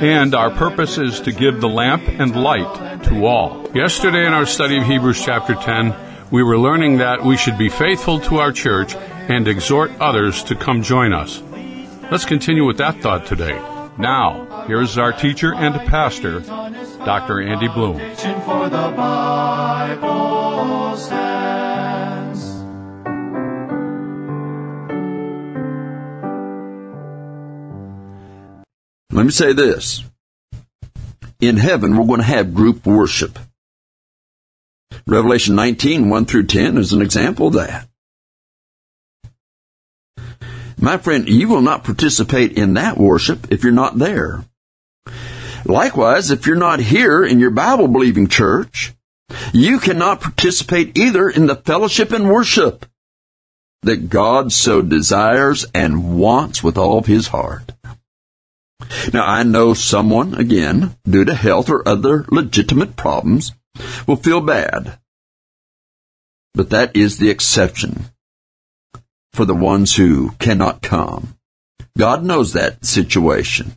and our purpose is to give the lamp and light to all. Yesterday in our study of Hebrews chapter 10, we were learning that we should be faithful to our church and exhort others to come join us. Let's continue with that thought today. Now, here is our teacher and pastor, Dr. Andy Bloom. Let me say this. In heaven, we're going to have group worship. Revelation 19, 1 through 10 is an example of that. My friend, you will not participate in that worship if you're not there. Likewise, if you're not here in your Bible believing church, you cannot participate either in the fellowship and worship that God so desires and wants with all of his heart. Now, I know someone, again, due to health or other legitimate problems, will feel bad. But that is the exception for the ones who cannot come. God knows that situation.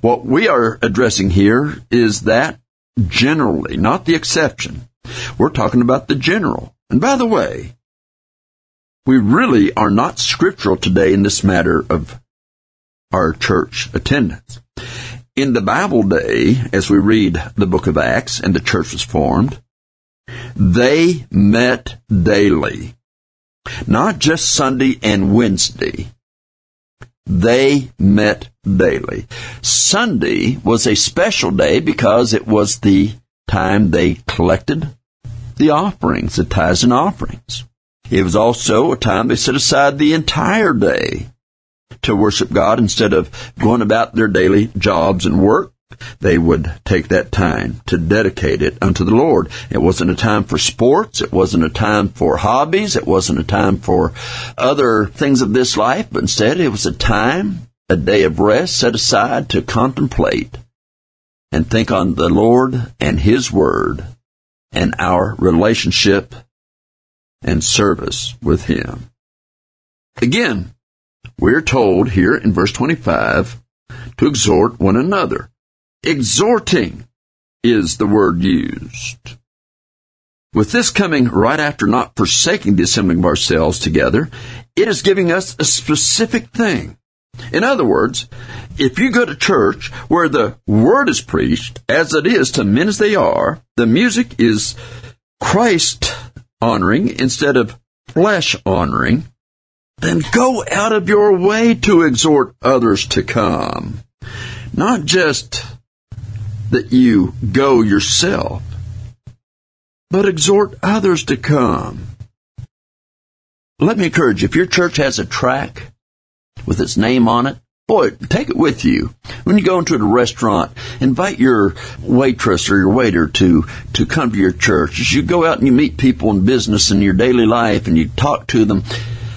What we are addressing here is that generally, not the exception. We're talking about the general. And by the way, we really are not scriptural today in this matter of our church attendance. In the Bible day, as we read the book of Acts and the church was formed, they met daily. Not just Sunday and Wednesday. They met daily. Sunday was a special day because it was the time they collected the offerings, the tithes and offerings. It was also a time they set aside the entire day to worship God instead of going about their daily jobs and work. They would take that time to dedicate it unto the Lord. It wasn't a time for sports. It wasn't a time for hobbies. It wasn't a time for other things of this life, but instead it was a time, a day of rest set aside to contemplate and think on the Lord and His Word and our relationship and service with Him. Again, we're told here in verse 25 to exhort one another. Exhorting is the word used. With this coming right after not forsaking the assembling of ourselves together, it is giving us a specific thing. In other words, if you go to church where the word is preached, as it is to men as they are, the music is Christ honoring instead of flesh honoring, then go out of your way to exhort others to come. Not just that you go yourself, but exhort others to come. Let me encourage you, if your church has a tract with its name on it, boy, take it with you. When you go into a restaurant, invite your waitress or your waiter to, to come to your church. As you go out and you meet people in business in your daily life and you talk to them,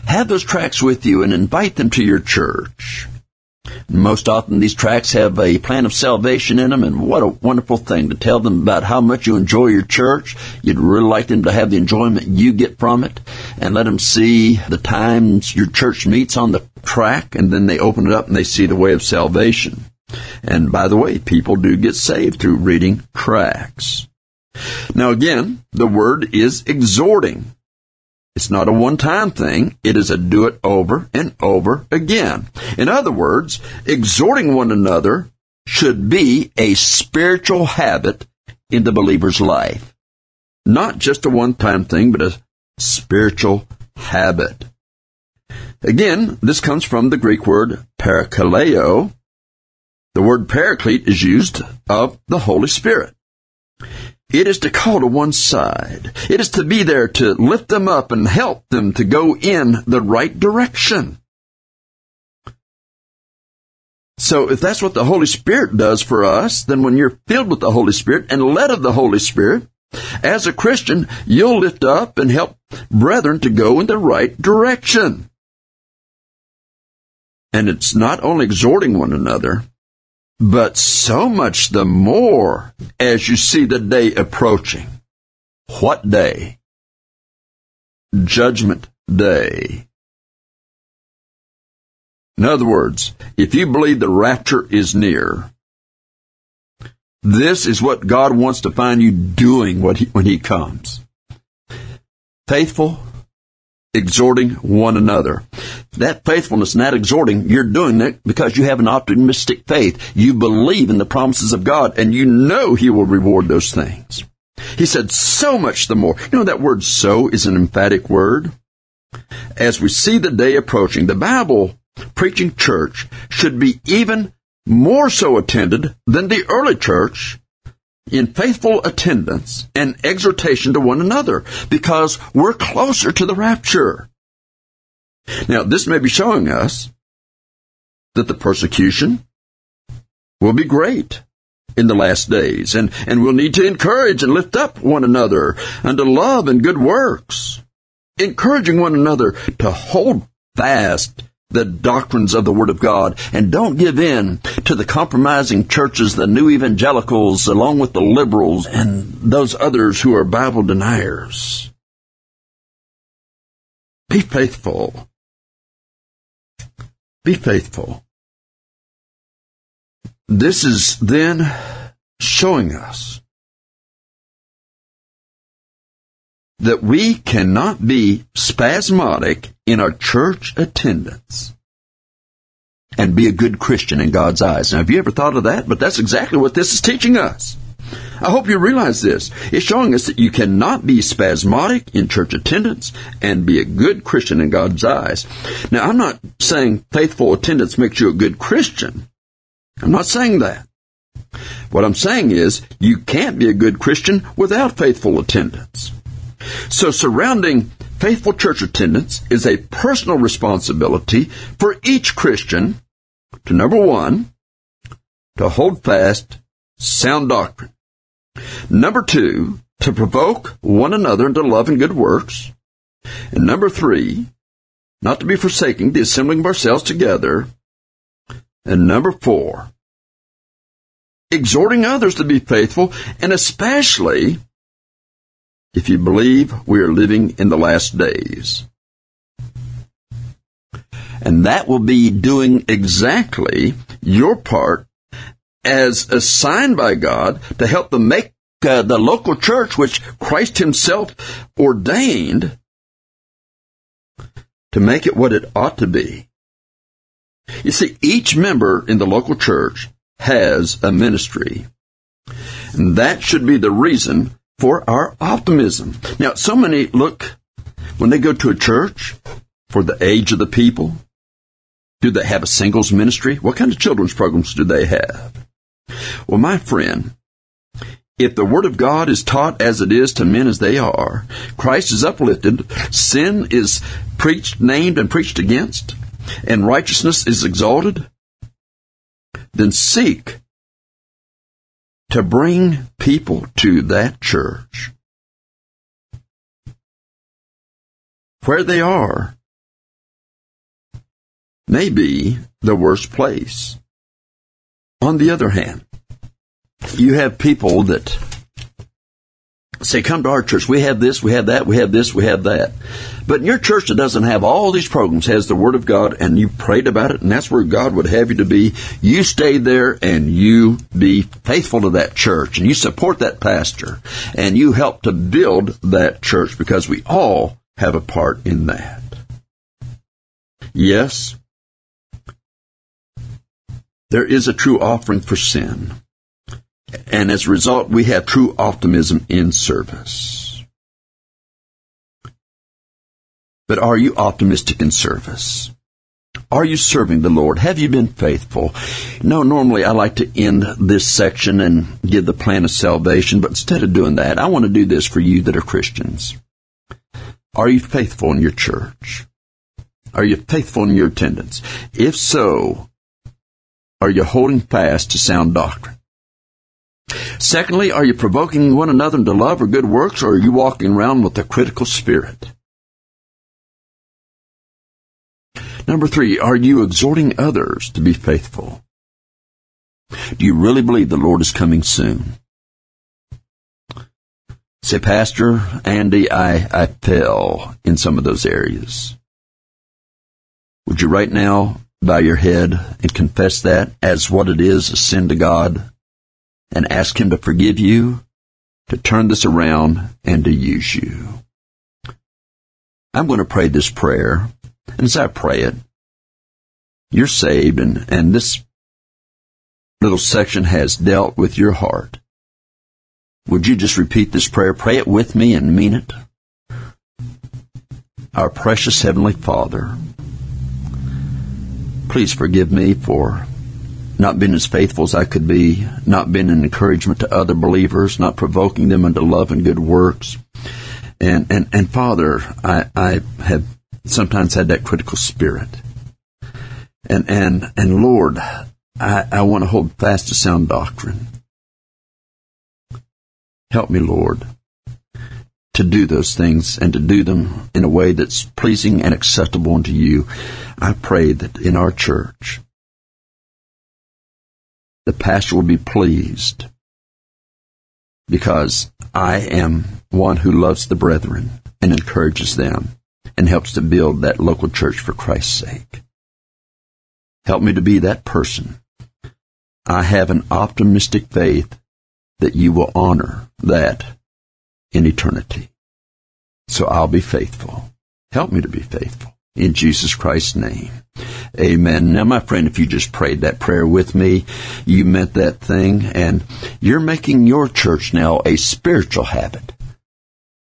have those tracts with you and invite them to your church. Most often these tracts have a plan of salvation in them, and what a wonderful thing to tell them about how much you enjoy your church. You'd really like them to have the enjoyment you get from it, and let them see the times your church meets on the tract, and then they open it up and they see the way of salvation. And by the way, people do get saved through reading tracts. Now again, the word is exhorting. It's not a one time thing. It is a do it over and over again. In other words, exhorting one another should be a spiritual habit in the believer's life. Not just a one time thing, but a spiritual habit. Again, this comes from the Greek word parakaleo. The word paraclete is used of the Holy Spirit. It is to call to one side. It is to be there to lift them up and help them to go in the right direction. So if that's what the Holy Spirit does for us, then when you're filled with the Holy Spirit and led of the Holy Spirit, as a Christian, you'll lift up and help brethren to go in the right direction. And it's not only exhorting one another, but so much the more as you see the day approaching. What day? Judgment Day. In other words, if you believe the rapture is near, this is what God wants to find you doing when He comes. Faithful, exhorting one another. That faithfulness, that exhorting, you're doing it because you have an optimistic faith. You believe in the promises of God and you know He will reward those things. He said, so much the more. You know that word so is an emphatic word. As we see the day approaching, the Bible preaching church should be even more so attended than the early church in faithful attendance and exhortation to one another because we're closer to the rapture. Now, this may be showing us that the persecution will be great in the last days, and, and we'll need to encourage and lift up one another unto love and good works, encouraging one another to hold fast the doctrines of the Word of God and don't give in to the compromising churches, the new evangelicals, along with the liberals and those others who are Bible deniers. Be faithful. Be faithful. This is then showing us that we cannot be spasmodic in our church attendance and be a good Christian in God's eyes. Now, have you ever thought of that? But that's exactly what this is teaching us. I hope you realize this. It's showing us that you cannot be spasmodic in church attendance and be a good Christian in God's eyes. Now, I'm not saying faithful attendance makes you a good Christian. I'm not saying that. What I'm saying is you can't be a good Christian without faithful attendance. So surrounding faithful church attendance is a personal responsibility for each Christian to number one, to hold fast sound doctrine. Number two, to provoke one another into love and good works. And number three, not to be forsaking the assembling of ourselves together. And number four, exhorting others to be faithful and especially if you believe we are living in the last days. And that will be doing exactly your part as assigned by God to help them make uh, the local church, which Christ Himself ordained, to make it what it ought to be. You see, each member in the local church has a ministry. And that should be the reason for our optimism. Now, so many look when they go to a church for the age of the people. Do they have a singles ministry? What kind of children's programs do they have? Well, my friend, if the Word of God is taught as it is to men as they are, Christ is uplifted, sin is preached, named, and preached against, and righteousness is exalted, then seek to bring people to that church where they are may be the worst place. On the other hand, you have people that say, come to our church. We have this, we have that, we have this, we have that. But in your church that doesn't have all these programs, has the Word of God, and you prayed about it, and that's where God would have you to be, you stay there and you be faithful to that church, and you support that pastor, and you help to build that church because we all have a part in that. Yes, there is a true offering for sin. And as a result, we have true optimism in service. But are you optimistic in service? Are you serving the Lord? Have you been faithful? No, normally I like to end this section and give the plan of salvation, but instead of doing that, I want to do this for you that are Christians. Are you faithful in your church? Are you faithful in your attendance? If so, are you holding fast to sound doctrine? Secondly, are you provoking one another to love or good works, or are you walking around with a critical spirit? Number three, are you exhorting others to be faithful? Do you really believe the Lord is coming soon? Say, Pastor Andy, I, I fell in some of those areas. Would you right now bow your head and confess that as what it is, a sin to God, and ask Him to forgive you, to turn this around, and to use you? I'm going to pray this prayer, and as I pray it, you're saved, and, and this little section has dealt with your heart. Would you just repeat this prayer? Pray it with me and mean it. Our precious Heavenly Father, please forgive me for not being as faithful as I could be, not being an encouragement to other believers, not provoking them into love and good works. And, and, and Father, I, I have sometimes had that critical spirit. And, and, and Lord, I, I want to hold fast to sound doctrine. Help me, Lord, to do those things and to do them in a way that's pleasing and acceptable unto you. I pray that in our church, the pastor will be pleased because I am one who loves the brethren and encourages them and helps to build that local church for Christ's sake. Help me to be that person. I have an optimistic faith that you will honor that in eternity. So I'll be faithful. Help me to be faithful. In Jesus Christ's name. Amen. Now, my friend, if you just prayed that prayer with me, you meant that thing, and you're making your church now a spiritual habit.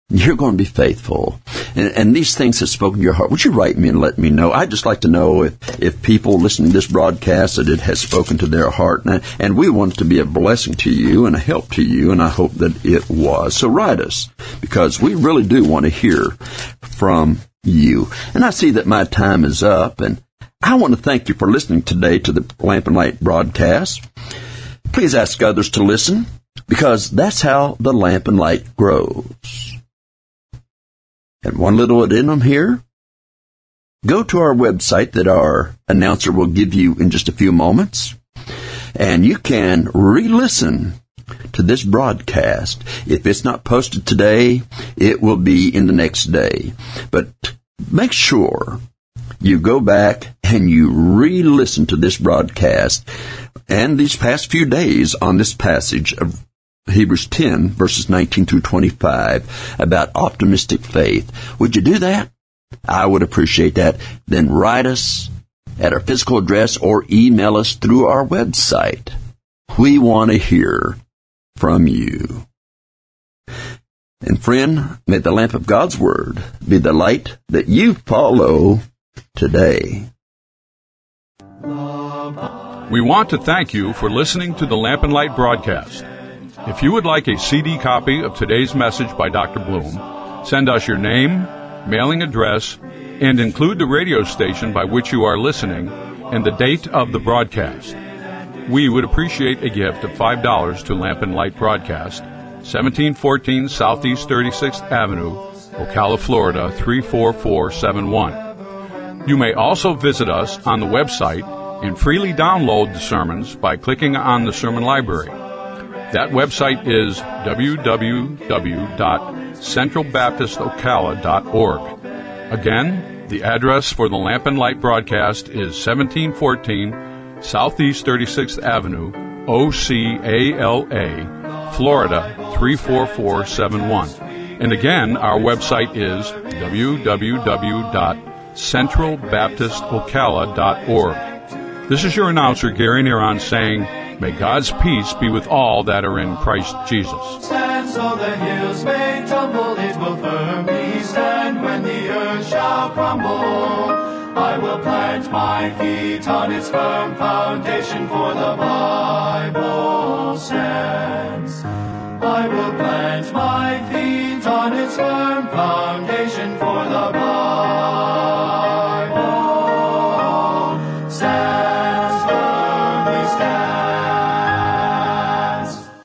You're going to be faithful. And, and, these things have spoken to your heart. Would you write me and let me know? I'd just like to know if, if people listening to this broadcast that it has spoken to their heart. And, and we want it to be a blessing to you and a help to you, and I hope that it was. So write us, because we really do want to hear from you. And I see that my time is up, and I want to thank you for listening today to the Lamp and Light broadcast. Please ask others to listen, because that's how the lamp and light grows. And one little addendum here. Go to our website that our announcer will give you in just a few moments, and you can re-listen to this broadcast. If it's not posted today, it will be in the next day. But make sure you go back and you re-listen to this broadcast and these past few days on this passage of Hebrews 10 verses 19 through 25 about optimistic faith. Would you do that? I would appreciate that. Then write us at our physical address or email us through our website. We want to hear from you. And friend, may the lamp of God's Word be the light that you follow today. We want to thank you for listening to the Lamp and Light broadcast. If you would like a CD copy of today's message by Dr. Bloom, send us your name, mailing address, and include the radio station by which you are listening and the date of the broadcast. We would appreciate a gift of $5 to Lamp and Light Broadcast, 1714 Southeast 36th Avenue, Ocala, Florida 34471. You may also visit us on the website and freely download the sermons by clicking on the sermon library. That website is www.centralbaptistocala.org. Again, the address for the Lamp and Light broadcast is 1714 Southeast 36th Avenue, OCALA, Florida 34471. And again, our website is www.centralbaptistocala.org. This is your announcer, Gary Neron, saying, May God's peace be with all that are in Christ Jesus. Stand so the hills may tumble, it will firmly stand when the earth shall crumble. I will plant my feet on its firm foundation, for the Bible stands. I will plant my feet on its firm foundation, for the Bible